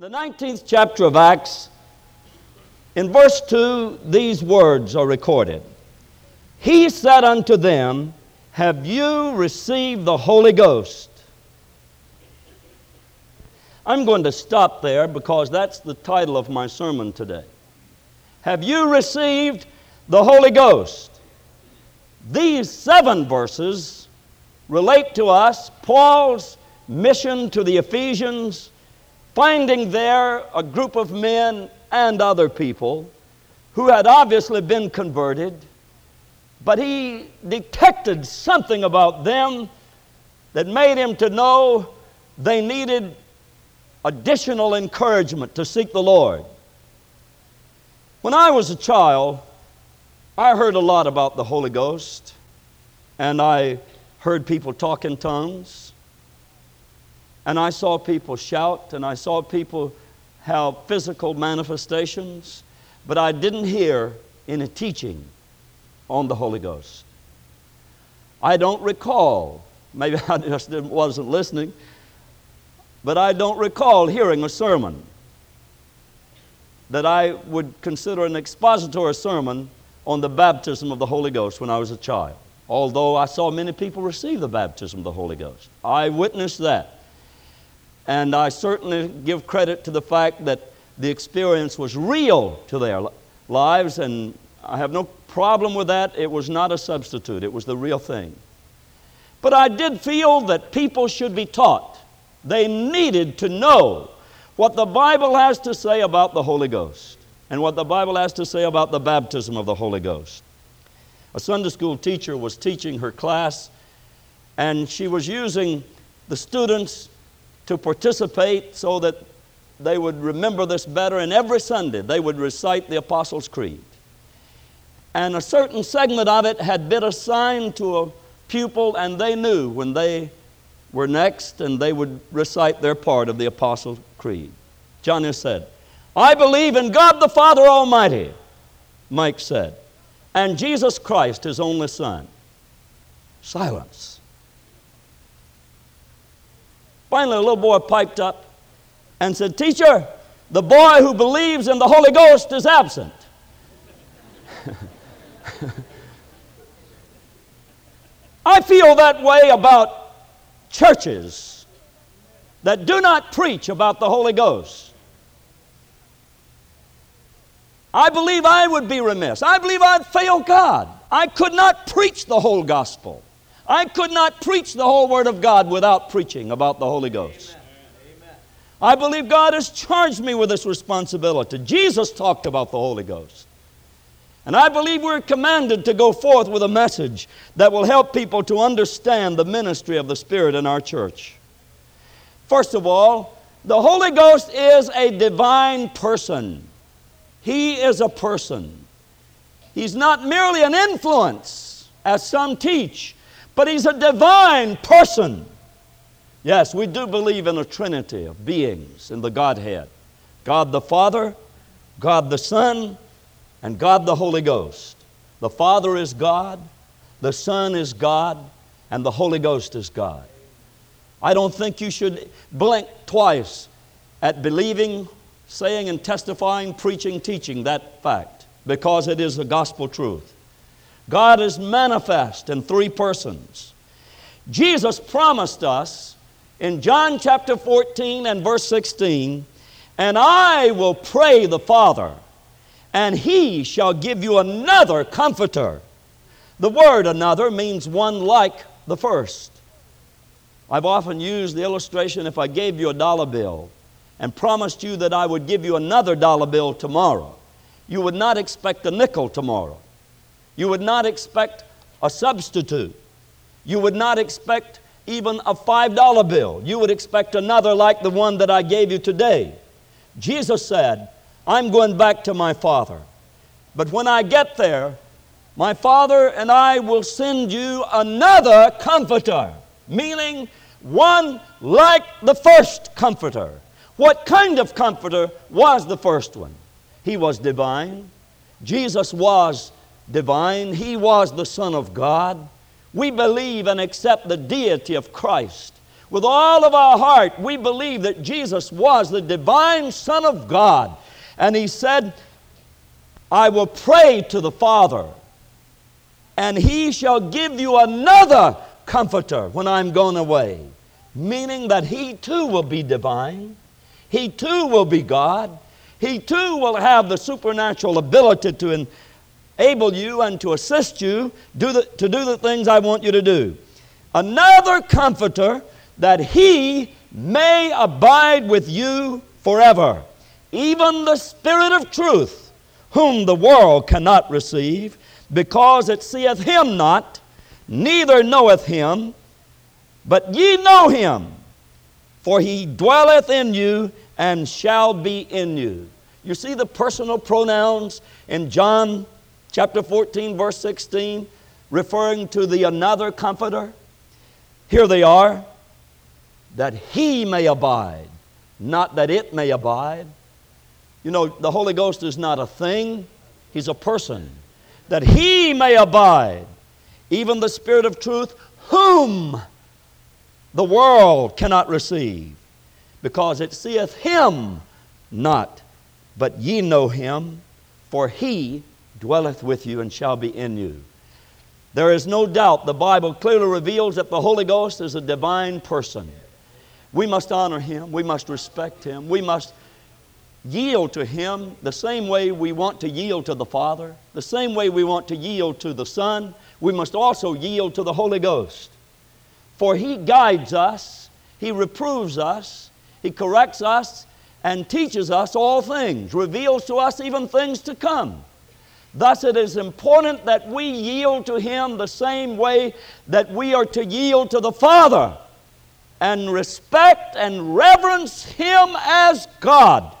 In the 19th chapter of Acts, in verse 2, these words are recorded He said unto them, Have you received the Holy Ghost? I'm going to stop there because that's the title of my sermon today. Have you received the Holy Ghost? These seven verses relate to us Paul's mission to the Ephesians finding there a group of men and other people who had obviously been converted, but he detected something about them that made him to know they needed additional encouragement to seek the Lord. When I was a child, I heard a lot about the Holy Ghost, and I heard people talk in tongues. And I saw people shout and I saw people have physical manifestations, but I didn't hear any teaching on the Holy Ghost. I don't recall, maybe I just wasn't listening, but I don't recall hearing a sermon that I would consider an expository sermon on the baptism of the Holy Ghost when I was a child. Although I saw many people receive the baptism of the Holy Ghost, I witnessed that. And I certainly give credit to the fact that the experience was real to their lives, and I have no problem with that. It was not a substitute, it was the real thing. But I did feel that people should be taught. They needed to know what the Bible has to say about the Holy Ghost and what the Bible has to say about the baptism of the Holy Ghost. A Sunday school teacher was teaching her class, and she was using the students to participate so that they would remember this better. And every Sunday they would recite the Apostles' Creed. And a certain segment of it had been assigned to a pupil, and they knew when they were next, and they would recite their part of the Apostles' Creed. Johnny said, I believe in God the Father Almighty, Mike said, and Jesus Christ, his only Son. Silence. Finally, a little boy piped up and said, Teacher, the boy who believes in the Holy Ghost is absent. I feel that way about churches that do not preach about the Holy Ghost. I believe I would be remiss. I believe I'd fail God. I could not preach the whole gospel. I could not preach the whole Word of God without preaching about the Holy Ghost. I believe God has charged me with this responsibility. Jesus talked about the Holy Ghost. And I believe we're commanded to go forth with a message that will help people to understand the ministry of the Spirit in our church. First of all, the Holy Ghost is a divine person. He is a person. He's not merely an influence, as some teach but He's a divine person. Yes, we do believe in a trinity of beings in the Godhead God the Father, God the Son, and God the Holy Ghost. The Father is God, the Son is God, and the Holy Ghost is God. I don't think you should blink twice at believing, saying, and testifying, preaching, teaching that fact because it is a gospel truth. God is manifest in three persons. Jesus promised us in John chapter 14 and verse 16, and I will pray the Father, and he shall give you another comforter. The word another means one like the first. I've often used the illustration if I gave you a dollar bill and promised you that I would give you another dollar bill tomorrow, you would not expect a nickel tomorrow. You would not expect a substitute. You would not expect even a $5 bill. You would expect another like the one that I gave you today. Jesus said, I'm going back to my Father. But when I get there, my Father and I will send you another comforter, meaning one like the first comforter. What kind of comforter was the first one? He was divine. Jesus was divine. He was the Son of God. We believe and accept the deity of Christ. with all of our heart, we believe that Jesus was the divine Son of God. And He said, I will pray to the Father, and He shall give you another comforter when I'm gone away. Meaning that He too will be divine, He too will be God, He too will have the supernatural ability to enable you and to assist you do the, to do the things I want you to do. Another comforter that he may abide with you forever, even the Spirit of truth, whom the world cannot receive, because it seeth him not, neither knoweth him, but ye know him, for he dwelleth in you and shall be in you. You see the personal pronouns in John chapter 14, verse 16, referring to the another comforter? Here they are that he may abide, not that it may abide. You know, the Holy Ghost is not a thing, he's a person. That he may abide, even the Spirit of truth, whom the world cannot receive, because it seeth him not, but ye know him, for he dwelleth with you and shall be in you. There is no doubt the Bible clearly reveals that the Holy Ghost is a divine person. We must honor him, we must respect him, we must yield to him the same way we want to yield to the Father, the same way we want to yield to the Son, we must also yield to the Holy Ghost. For he guides us, he reproves us, he corrects us, and teaches us all things, reveals to us even things to come. Thus, it is important that we yield to Him the same way that we are to yield to the Father and respect and reverence Him as God.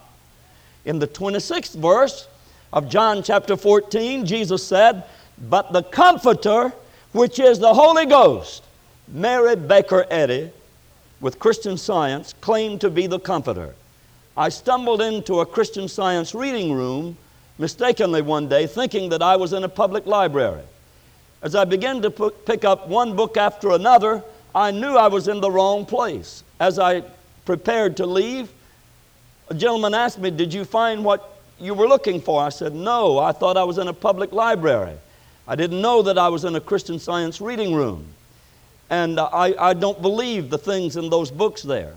In the 26th verse of John chapter 14, Jesus said, But the Comforter, which is the Holy Ghost, Mary Baker Eddy, with Christian Science, claimed to be the Comforter. I stumbled into a Christian Science reading room mistakenly one day, thinking that I was in a public library. As I began to pick up one book after another, I knew I was in the wrong place. As I prepared to leave, a gentleman asked me, Did you find what you were looking for? I said, No, I thought I was in a public library. I didn't know that I was in a Christian science reading room. And I, I don't believe the things in those books there.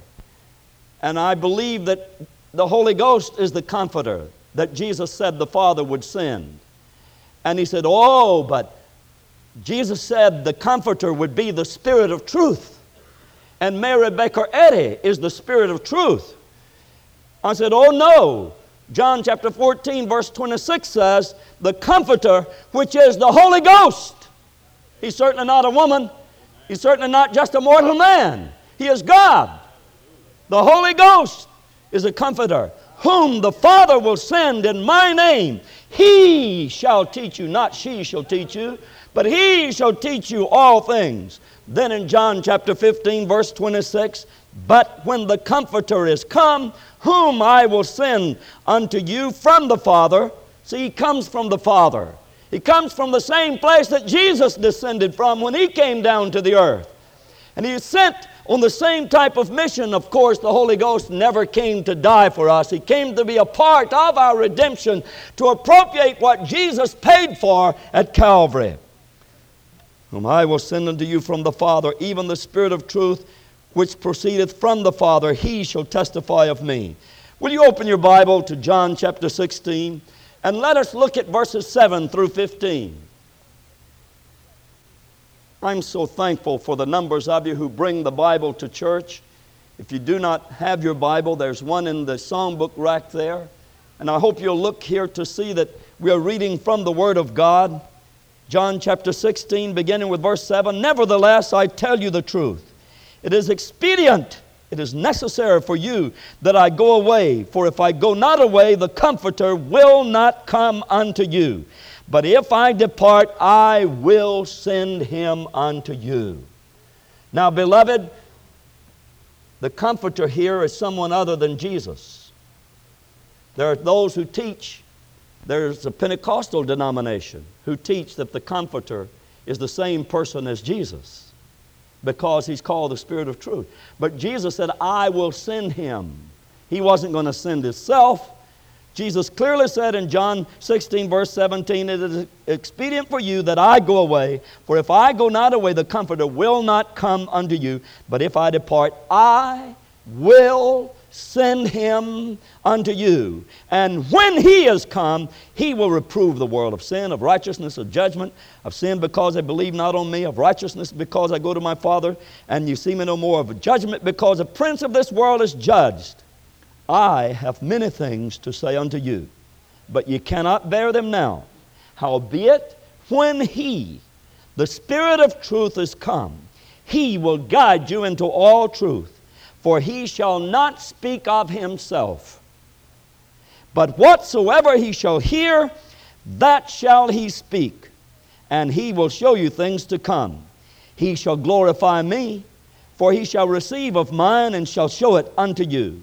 And I believe that the Holy Ghost is the comforter that Jesus said the Father would send. And he said, Oh, but Jesus said the Comforter would be the Spirit of truth. And Mary Baker Eddy is the Spirit of truth. I said, Oh, no. John chapter 14, verse 26 says, The Comforter, which is the Holy Ghost. He's certainly not a woman, he's certainly not just a mortal man. He is God. The Holy Ghost is a comforter whom the Father will send in my name, he shall teach you, not she shall teach you, but he shall teach you all things. Then in John chapter 15, verse 26, but when the Comforter is come, whom I will send unto you from the Father, see, he comes from the Father. He comes from the same place that Jesus descended from when he came down to the earth. And he is sent on the same type of mission, of course, the Holy Ghost never came to die for us. He came to be a part of our redemption, to appropriate what Jesus paid for at Calvary. Whom I will send unto you from the Father, even the Spirit of truth, which proceedeth from the Father, he shall testify of me. Will you open your Bible to John chapter 16? And let us look at verses 7 through 15. I'm so thankful for the numbers of you who bring the Bible to church. If you do not have your Bible, there's one in the songbook rack there. And I hope you'll look here to see that we are reading from the Word of God. John chapter 16, beginning with verse 7. Nevertheless, I tell you the truth. It is expedient, it is necessary for you that I go away. For if I go not away, the Comforter will not come unto you. But if I depart, I will send him unto you. Now, beloved, the comforter here is someone other than Jesus. There are those who teach, there's a Pentecostal denomination who teach that the comforter is the same person as Jesus. because he's called the Spirit of truth. But Jesus said, I will send him. He wasn't going to send himself. Jesus clearly said in John 16, verse 17, It is expedient for you that I go away, for if I go not away, the Comforter will not come unto you. But if I depart, I will send him unto you. And when he is come, he will reprove the world of sin, of righteousness, of judgment, of sin because they believe not on me, of righteousness because I go to my Father, and you see me no more, of judgment because the prince of this world is judged. I have many things to say unto you, but ye cannot bear them now. Howbeit, when he, the Spirit of truth, is come, he will guide you into all truth for he shall not speak of himself. But whatsoever he shall hear, that shall he speak, and he will show you things to come. He shall glorify me, for he shall receive of mine and shall show it unto you.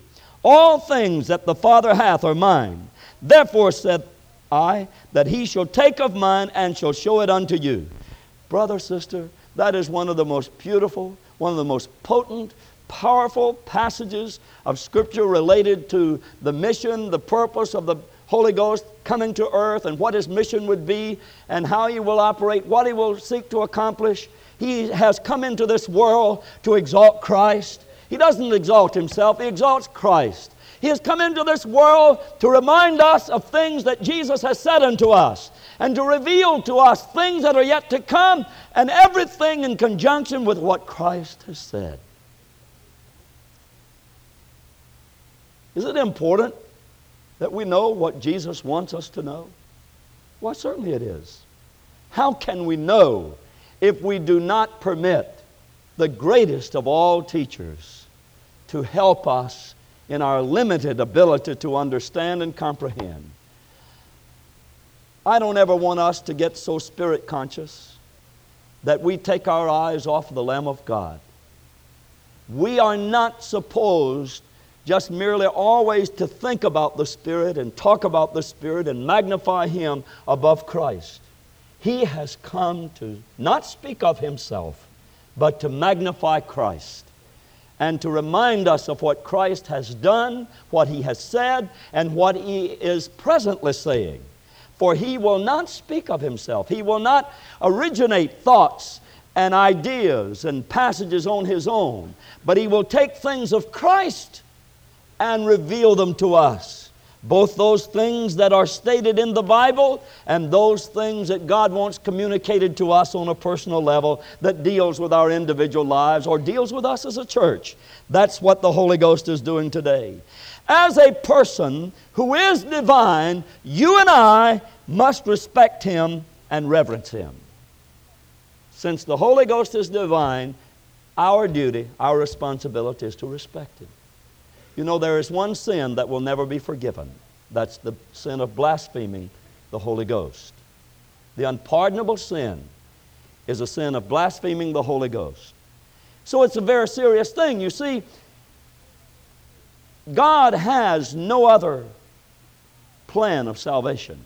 All things that the Father hath are mine. Therefore said I, that he shall take of mine and shall show it unto you. Brother, sister, that is one of the most beautiful, one of the most potent, powerful passages of Scripture related to the mission, the purpose of the Holy Ghost coming to earth, and what his mission would be, and how he will operate, what he will seek to accomplish. He has come into this world to exalt Christ. He doesn't exalt himself, he exalts Christ. He has come into this world to remind us of things that Jesus has said unto us and to reveal to us things that are yet to come and everything in conjunction with what Christ has said. Is it important that we know what Jesus wants us to know? Well, certainly it is. How can we know if we do not permit the greatest of all teachers to help us in our limited ability to understand and comprehend? I don't ever want us to get so spirit conscious that we take our eyes off the Lamb of God. We are not supposed just merely always to think about the Spirit and talk about the Spirit and magnify Him above Christ. He has come to not speak of Himself, but to magnify Christ and to remind us of what Christ has done, what He has said, and what He is presently saying. For He will not speak of Himself, He will not originate thoughts and ideas and passages on His own, but He will take things of Christ and reveal them to us. Both those things that are stated in the Bible and those things that God wants communicated to us on a personal level that deals with our individual lives or deals with us as a church. That's what the Holy Ghost is doing today. As a person who is divine, you and I must respect Him and reverence Him. Since the Holy Ghost is divine, our duty, our responsibility is to respect Him. You know, there is one sin that will never be forgiven. That's the sin of blaspheming the Holy Ghost. The unpardonable sin is a sin of blaspheming the Holy Ghost. So it's a very serious thing. You see, God has no other plan of salvation.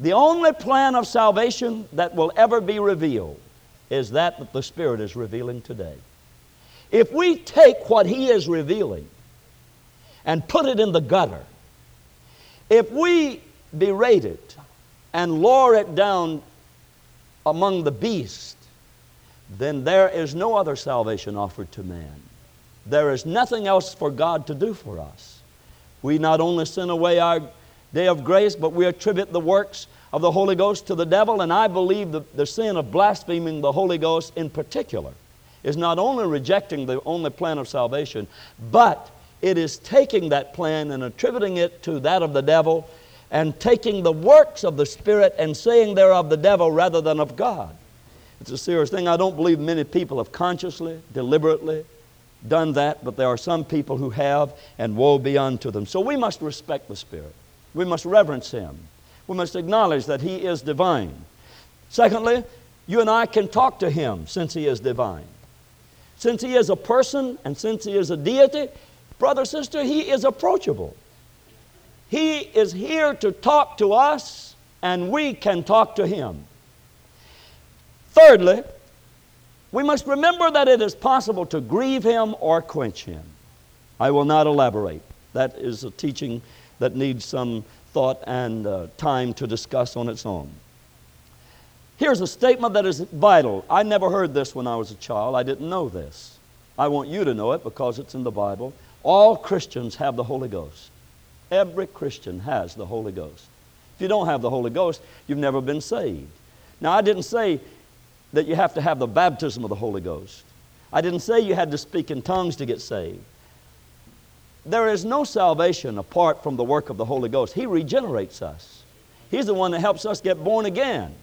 The only plan of salvation that will ever be revealed is that that the Spirit is revealing today. If we take what He is revealing and put it in the gutter. If we berate it and lower it down among the beasts, then there is no other salvation offered to man. There is nothing else for God to do for us. We not only sin away our day of grace, but we attribute the works of the Holy Ghost to the devil, and I believe the, the sin of blaspheming the Holy Ghost in particular is not only rejecting the only plan of salvation, but it is taking that plan and attributing it to that of the devil and taking the works of the Spirit and saying they're of the devil rather than of God. It's a serious thing. I don't believe many people have consciously, deliberately done that, but there are some people who have, and woe be unto them. So we must respect the Spirit. We must reverence Him. We must acknowledge that He is divine. Secondly, you and I can talk to Him since He is divine. Since He is a person and since He is a deity, Brother, sister, He is approachable. He is here to talk to us, and we can talk to Him. Thirdly, We must remember that it is possible to grieve him or quench him. I will not elaborate. That is a teaching that needs some thought and uh, time to discuss on its own. Here's a statement that is vital. I never heard this when I was a child. I didn't know this. I want you to know it because it's in the Bible. All Christians have the Holy Ghost. Every Christian has the Holy Ghost. If you don't have the Holy Ghost, you've never been saved. Now, I didn't say that you have to have the baptism of the Holy Ghost. I didn't say you had to speak in tongues to get saved. There is no salvation apart from the work of the Holy Ghost. He regenerates us, He's the one that helps us get born again.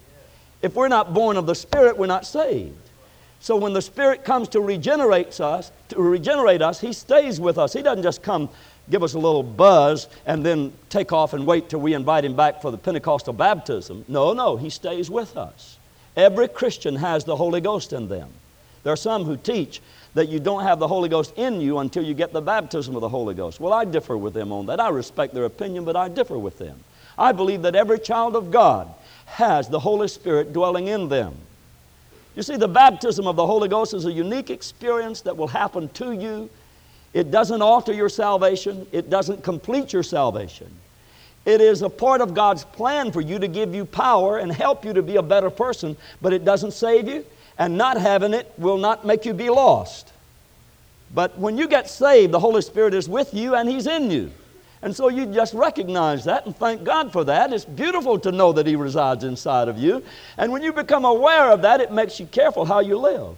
If we're not born of the Spirit, we're not saved. So when the Spirit comes to regenerate us, to regenerate us, He stays with us. He doesn't just come give us a little buzz and then take off and wait till we invite Him back for the Pentecostal baptism. No, no, He stays with us. Every Christian has the Holy Ghost in them. There are some who teach that you don't have the Holy Ghost in you until you get the baptism of the Holy Ghost. Well, I differ with them on that. I respect their opinion, but I differ with them. I believe that every child of God has the Holy Spirit dwelling in them. You see, the baptism of the Holy Ghost is a unique experience that will happen to you. It doesn't alter your salvation, it doesn't complete your salvation. It is a part of God's plan for you to give you power and help you to be a better person, but it doesn't save you, and not having it will not make you be lost. But when you get saved, the Holy Spirit is with you and He's in you. And so you just recognize that and thank God for that. It's beautiful to know that He resides inside of you. And when you become aware of that, it makes you careful how you live.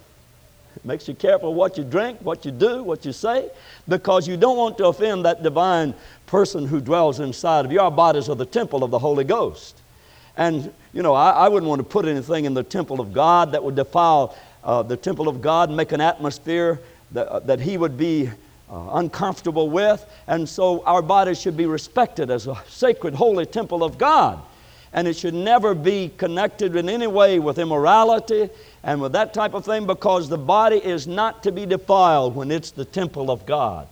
It makes you careful what you drink, what you do, what you say, because you don't want to offend that divine person who dwells inside of you. Our bodies are the temple of the Holy Ghost. And, you know, I, I wouldn't want to put anything in the temple of God that would defile uh, the temple of God, and make an atmosphere that, uh, that He would be uh, uncomfortable with. And so our bodies should be respected as a sacred, holy temple of God. And it should never be connected in any way with immorality and with that type of thing because the body is not to be defiled when it's the temple of God.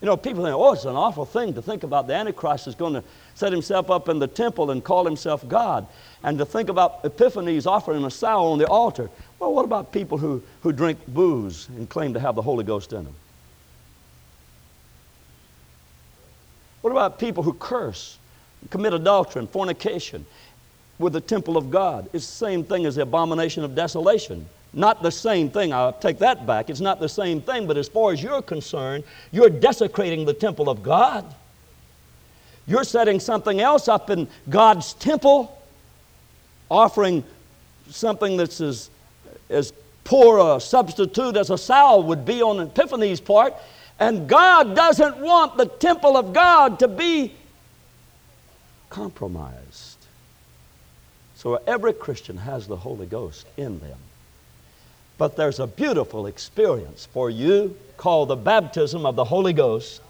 You know, people think, oh, it's an awful thing to think about the Antichrist is going to set himself up in the temple and call himself God. And to think about Epiphanes offering a sow on the altar. Well, what about people who, who drink booze and claim to have the Holy Ghost in them? What about people who curse, commit adultery and fornication with the temple of God? It's the same thing as the abomination of desolation. Not the same thing. I'll take that back. It's not the same thing, but as far as you're concerned, you're desecrating the temple of God. You're setting something else up in God's temple, offering something that's as, as poor a substitute as a sow would be on Epiphanes' part. And God doesn't want the temple of God to be compromised. So every Christian has the Holy Ghost in them. But there's a beautiful experience for you called the baptism of the Holy Ghost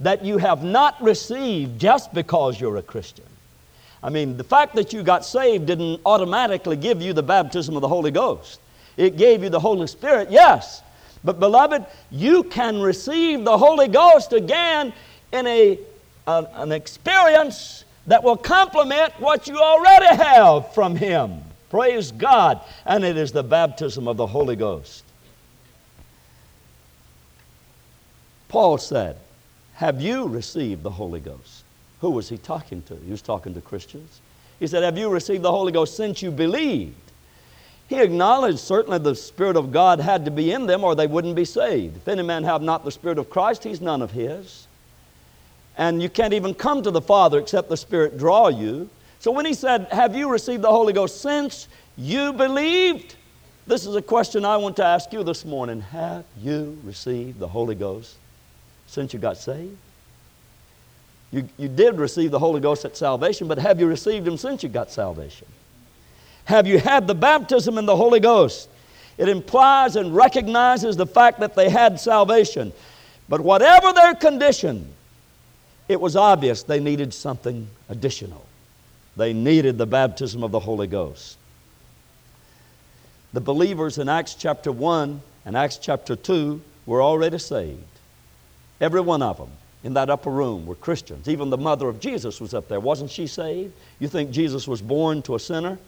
that you have not received just because you're a Christian. I mean, the fact that you got saved didn't automatically give you the baptism of the Holy Ghost. It gave you the Holy Spirit, yes. But, beloved, you can receive the Holy Ghost again in a, a an experience that will complement what you already have from Him. Praise God. And it is the baptism of the Holy Ghost. Paul said, Have you received the Holy Ghost? Who was he talking to? He was talking to Christians. He said, Have you received the Holy Ghost since you believed? He acknowledged certainly the Spirit of God had to be in them or they wouldn't be saved. If any man have not the Spirit of Christ, he's none of his. And you can't even come to the Father except the Spirit draw you. So when he said, Have you received the Holy Ghost since you believed? This is a question I want to ask you this morning. Have you received the Holy Ghost since you got saved? You, you did receive the Holy Ghost at salvation, but have you received Him since you got salvation? Have you had the baptism in the Holy Ghost? It implies and recognizes the fact that they had salvation. But whatever their condition, it was obvious they needed something additional. They needed the baptism of the Holy Ghost. The believers in Acts chapter 1 and Acts chapter 2 were already saved. Every one of them in that upper room were Christians. Even the mother of Jesus was up there. Wasn't she saved? You think Jesus was born to a sinner?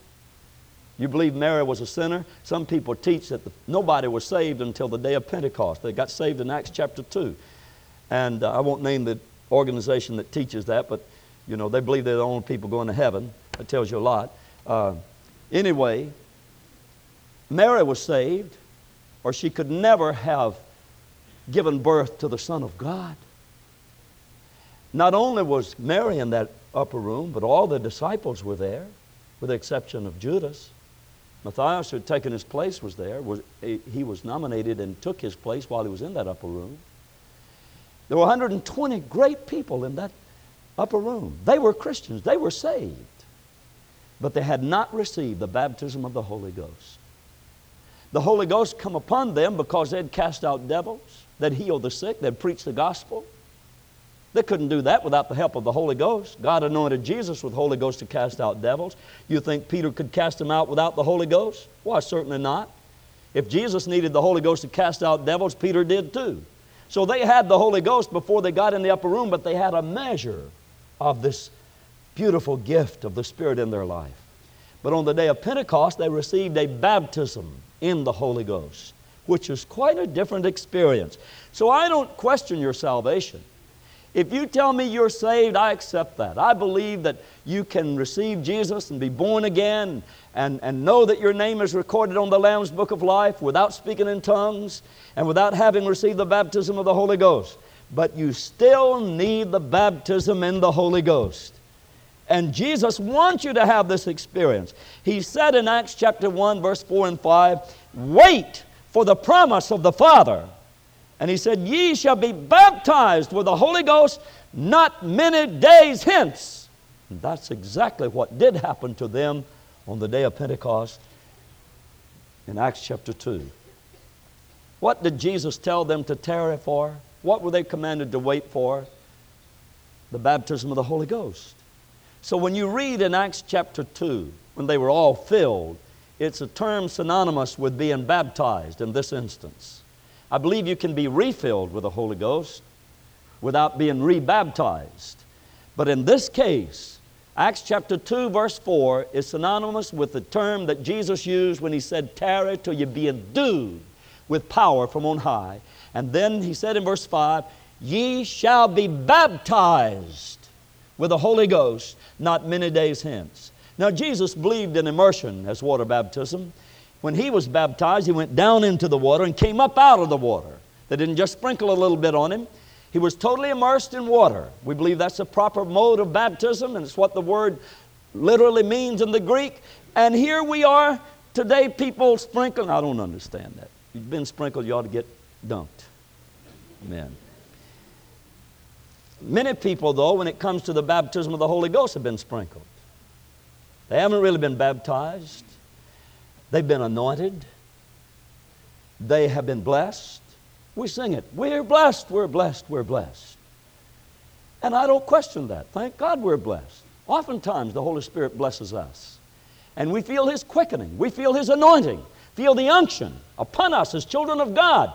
You believe Mary was a sinner? Some people teach that the, nobody was saved until the day of Pentecost. They got saved in Acts chapter 2. And uh, I won't name the organization that teaches that, but you know, they believe they're the only people going to heaven. That tells you a lot. Uh, anyway, Mary was saved, or she could never have given birth to the Son of God. Not only was Mary in that upper room, but all the disciples were there, with the exception of Judas. Matthias, who had taken his place, was there. He was nominated and took his place while he was in that upper room. There were 120 great people in that upper room. They were Christians, they were saved, but they had not received the baptism of the Holy Ghost. The Holy Ghost come upon them because they'd cast out devils, they'd heal the sick, they'd preach the gospel. They couldn't do that without the help of the Holy Ghost. God anointed Jesus with Holy Ghost to cast out devils. You think Peter could cast them out without the Holy Ghost? Why, certainly not. If Jesus needed the Holy Ghost to cast out devils, Peter did too. So they had the Holy Ghost before they got in the upper room, but they had a measure of this beautiful gift of the Spirit in their life. But on the day of Pentecost, they received a baptism in the Holy Ghost, which is quite a different experience. So I don't question your salvation. If you tell me you're saved, I accept that. I believe that you can receive Jesus and be born again and, and know that your name is recorded on the Lamb's Book of Life without speaking in tongues and without having received the baptism of the Holy Ghost. But you still need the baptism in the Holy Ghost. And Jesus wants you to have this experience. He said in Acts chapter 1, verse 4 and 5, Wait for the promise of the Father and he said, Ye shall be baptized with the Holy Ghost not many days hence. And that's exactly what did happen to them on the day of Pentecost in Acts chapter 2. What did Jesus tell them to tarry for? What were they commanded to wait for? The baptism of the Holy Ghost. So when you read in Acts chapter 2, when they were all filled, it's a term synonymous with being baptized in this instance. I believe you can be refilled with the Holy Ghost without being rebaptized. But in this case, Acts chapter 2, verse 4 is synonymous with the term that Jesus used when he said, Tarry till you be endued with power from on high. And then he said in verse 5, Ye shall be baptized with the Holy Ghost not many days hence. Now, Jesus believed in immersion as water baptism when he was baptized, he went down into the water and came up out of the water. They didn't just sprinkle a little bit on him. He was totally immersed in water. We believe that's the proper mode of baptism, and it's what the word literally means in the Greek. And here we are today, people sprinkling. I don't understand that. You've been sprinkled, you ought to get dunked. Amen. Many people, though, when it comes to the baptism of the Holy Ghost, have been sprinkled. They haven't really been baptized. They've been anointed. They have been blessed. We sing it. We're blessed, we're blessed, we're blessed. And I don't question that. Thank God we're blessed. Oftentimes the Holy Spirit blesses us. And we feel His quickening, we feel His anointing, feel the unction upon us as children of God.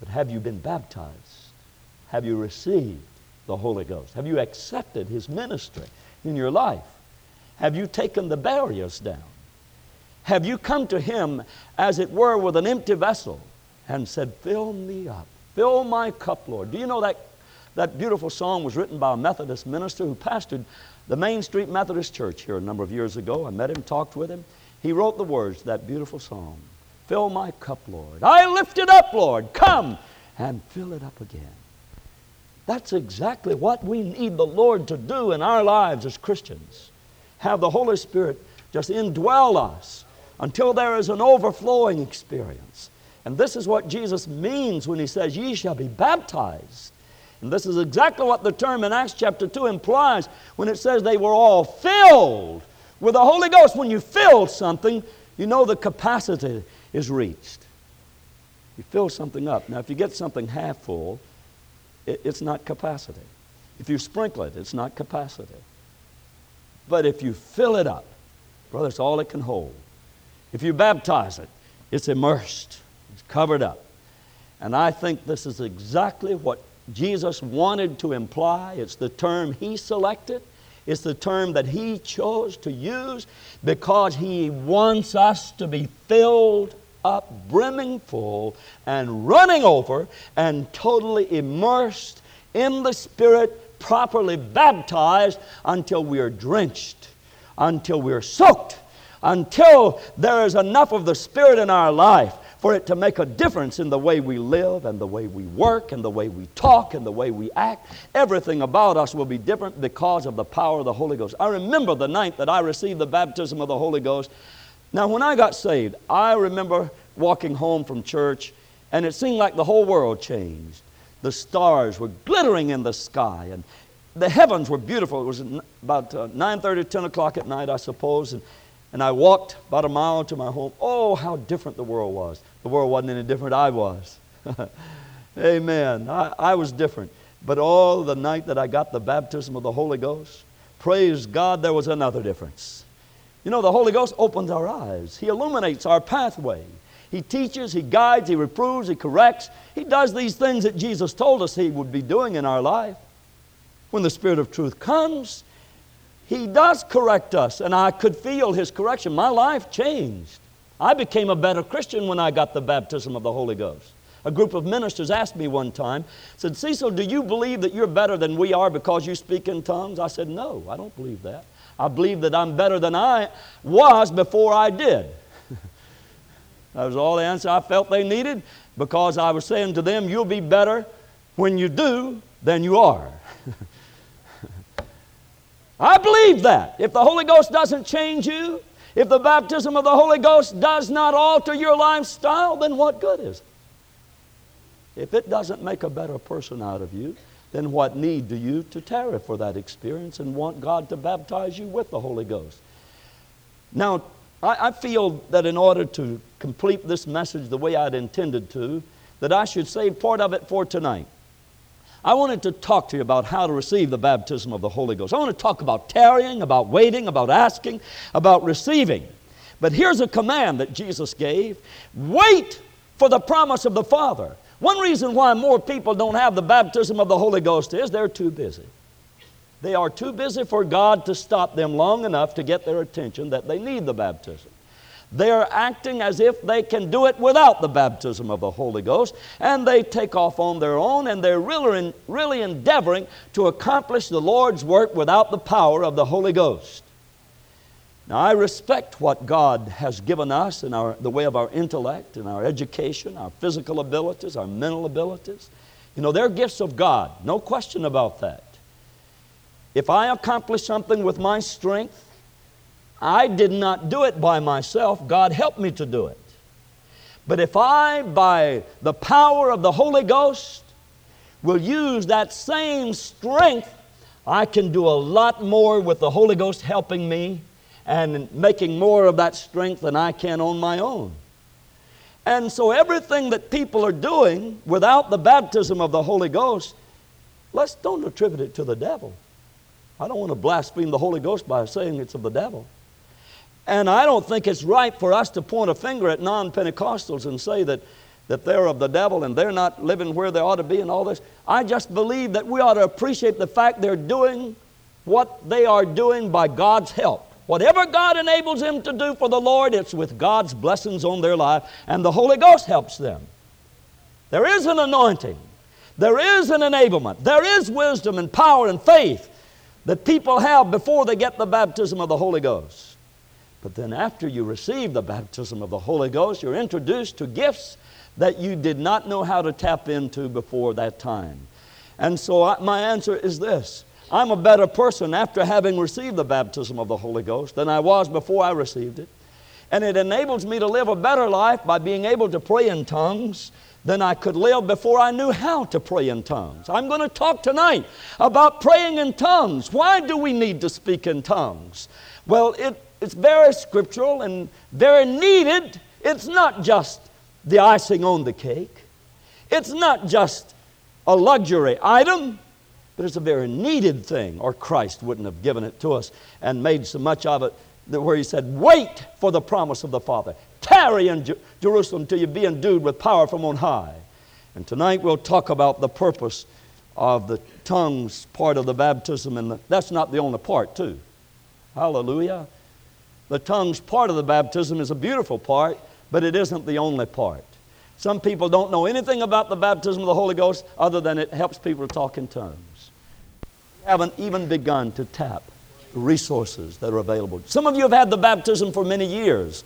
But have you been baptized? Have you received the Holy Ghost? Have you accepted His ministry in your life? Have you taken the barriers down? Have you come to Him, as it were, with an empty vessel and said, Fill me up, fill my cup, Lord? Do you know that that beautiful song was written by a Methodist minister who pastored the Main Street Methodist Church here a number of years ago. I met him, talked with him. He wrote the words to that beautiful song Fill my cup, Lord. I lift it up, Lord. Come and fill it up again. That's exactly what we need the Lord to do in our lives as Christians. Have the Holy Spirit just indwell us until there is an overflowing experience. And this is what Jesus means when he says, Ye shall be baptized. And this is exactly what the term in Acts chapter 2 implies when it says they were all filled with the Holy Ghost. When you fill something, you know the capacity is reached. You fill something up. Now, if you get something half full, it's not capacity. If you sprinkle it, it's not capacity. But if you fill it up, brother, it's all it can hold. If you baptize it, it's immersed, it's covered up. And I think this is exactly what Jesus wanted to imply. It's the term he selected, It's the term that He chose to use because He wants us to be filled up, brimming full, and running over, and totally immersed in the Spirit, properly baptized until we are drenched, until we are soaked, until there is enough of the Spirit in our life for it to make a difference in the way we live and the way we work and the way we talk and the way we act. Everything about us will be different because of the power of the Holy Ghost. I remember the night that I received the baptism of the Holy Ghost. Now, when I got saved, I remember walking home from church and it seemed like the whole world changed. The stars were glittering in the sky and the heavens were beautiful. It was about uh, 9.30, 10 o'clock at night, I suppose. And and I walked about a mile to my home. Oh, how different the world was. The world wasn't any different, I was. Amen. I, I was different. But all the night that I got the baptism of the Holy Ghost, praise God, there was another difference. You know, the Holy Ghost opens our eyes, He illuminates our pathway. He teaches, He guides, He reproves, He corrects. He does these things that Jesus told us He would be doing in our life. When the Spirit of truth comes, he does correct us, and I could feel His correction. My life changed. I became a better Christian when I got the baptism of the Holy Ghost. A group of ministers asked me one time, said, Cecil, do you believe that you're better than we are because you speak in tongues? I said, No, I don't believe that. I believe that I'm better than I was before I did. that was all the answer I felt they needed because I was saying to them, You'll be better when you do than you are. I believe that. If the Holy Ghost doesn't change you, if the baptism of the Holy Ghost does not alter your lifestyle, then what good is it? If it doesn't make a better person out of you, then what need do you to tarry for that experience and want God to baptize you with the Holy Ghost? Now, I, I feel that in order to complete this message the way I'd intended to, that I should save part of it for tonight. I wanted to talk to you about how to receive the baptism of the Holy Ghost. I want to talk about tarrying, about waiting, about asking, about receiving. But here's a command that Jesus gave wait for the promise of the Father. One reason why more people don't have the baptism of the Holy Ghost is they're too busy. They are too busy for God to stop them long enough to get their attention that they need the baptism. They are acting as if they can do it without the baptism of the Holy Ghost, and they take off on their own, and they're really, really endeavoring to accomplish the Lord's work without the power of the Holy Ghost. Now, I respect what God has given us in our, the way of our intellect and our education, our physical abilities, our mental abilities. You know, they're gifts of God, no question about that. If I accomplish something with my strength, I did not do it by myself, God helped me to do it. But if I, by the power of the Holy Ghost, will use that same strength, I can do a lot more with the Holy Ghost helping me and making more of that strength than I can on my own. And so, everything that people are doing without the baptism of the Holy Ghost, let's don't attribute it to the devil. I don't want to blaspheme the Holy Ghost by saying it's of the devil. And I don't think it's right for us to point a finger at non Pentecostals and say that, that they're of the devil and they're not living where they ought to be and all this. I just believe that we ought to appreciate the fact they're doing what they are doing by God's help. Whatever God enables them to do for the Lord, it's with God's blessings on their life, and the Holy Ghost helps them. There is an anointing, there is an enablement, there is wisdom and power and faith that people have before they get the baptism of the Holy Ghost. But then, after you receive the baptism of the Holy Ghost, you're introduced to gifts that you did not know how to tap into before that time. And so, I, my answer is this I'm a better person after having received the baptism of the Holy Ghost than I was before I received it. And it enables me to live a better life by being able to pray in tongues than I could live before I knew how to pray in tongues. I'm going to talk tonight about praying in tongues. Why do we need to speak in tongues? Well, it it's very scriptural and very needed. It's not just the icing on the cake, it's not just a luxury item, but it's a very needed thing, or Christ wouldn't have given it to us and made so much of it that where He said, Wait for the promise of the Father. Tarry in Jerusalem till you be endued with power from on high. And tonight we'll talk about the purpose of the tongues part of the baptism, and the, that's not the only part, too. Hallelujah. The tongues part of the baptism is a beautiful part, but it isn't the only part. Some people don't know anything about the baptism of the Holy Ghost other than it helps people to talk in tongues. We haven't even begun to tap resources that are available. Some of you have had the baptism for many years.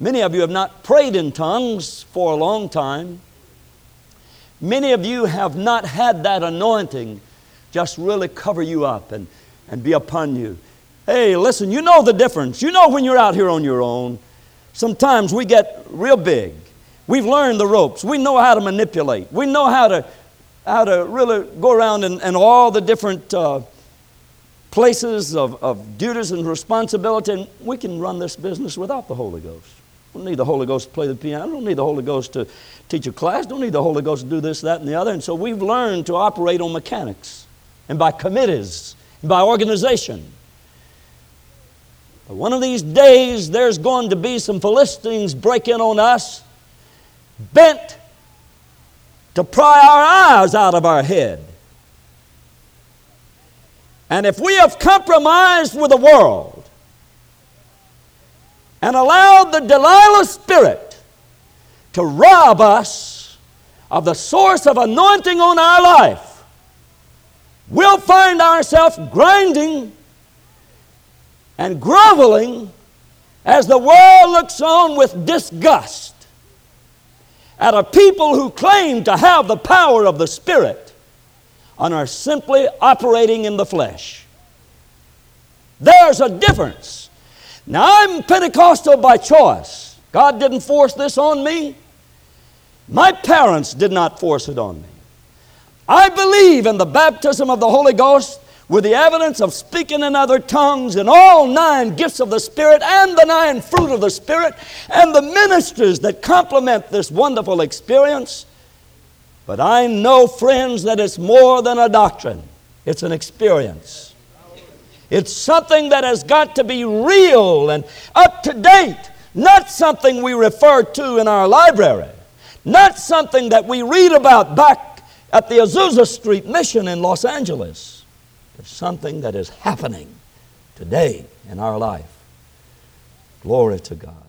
Many of you have not prayed in tongues for a long time. Many of you have not had that anointing just really cover you up and, and be upon you. Hey, listen, you know the difference. You know when you're out here on your own. Sometimes we get real big. We've learned the ropes. We know how to manipulate. We know how to, how to really go around and, and all the different uh, places of, of duties and responsibility. And we can run this business without the Holy Ghost. We don't need the Holy Ghost to play the piano. We Don't need the Holy Ghost to teach a class. We Don't need the Holy Ghost to do this, that, and the other. And so we've learned to operate on mechanics and by committees and by organization. But one of these days, there's going to be some Philistines break in on us, bent to pry our eyes out of our head. And if we have compromised with the world and allowed the Delilah spirit to rob us of the source of anointing on our life, we'll find ourselves grinding and groveling as the world looks on with disgust at a people who claim to have the power of the Spirit and are simply operating in the flesh. There's a difference. Now, I'm Pentecostal by choice. God didn't force this on me. My parents did not force it on me. I believe in the baptism of the Holy Ghost with the evidence of speaking in other tongues and all nine gifts of the Spirit and the nine fruit of the Spirit and the ministers that complement this wonderful experience. But I know, friends, that it's more than a doctrine, it's an experience. It's something that has got to be real and up to date, not something we refer to in our library, not something that we read about back at the Azusa Street Mission in Los Angeles. It's something that is happening today in our life. Glory to God.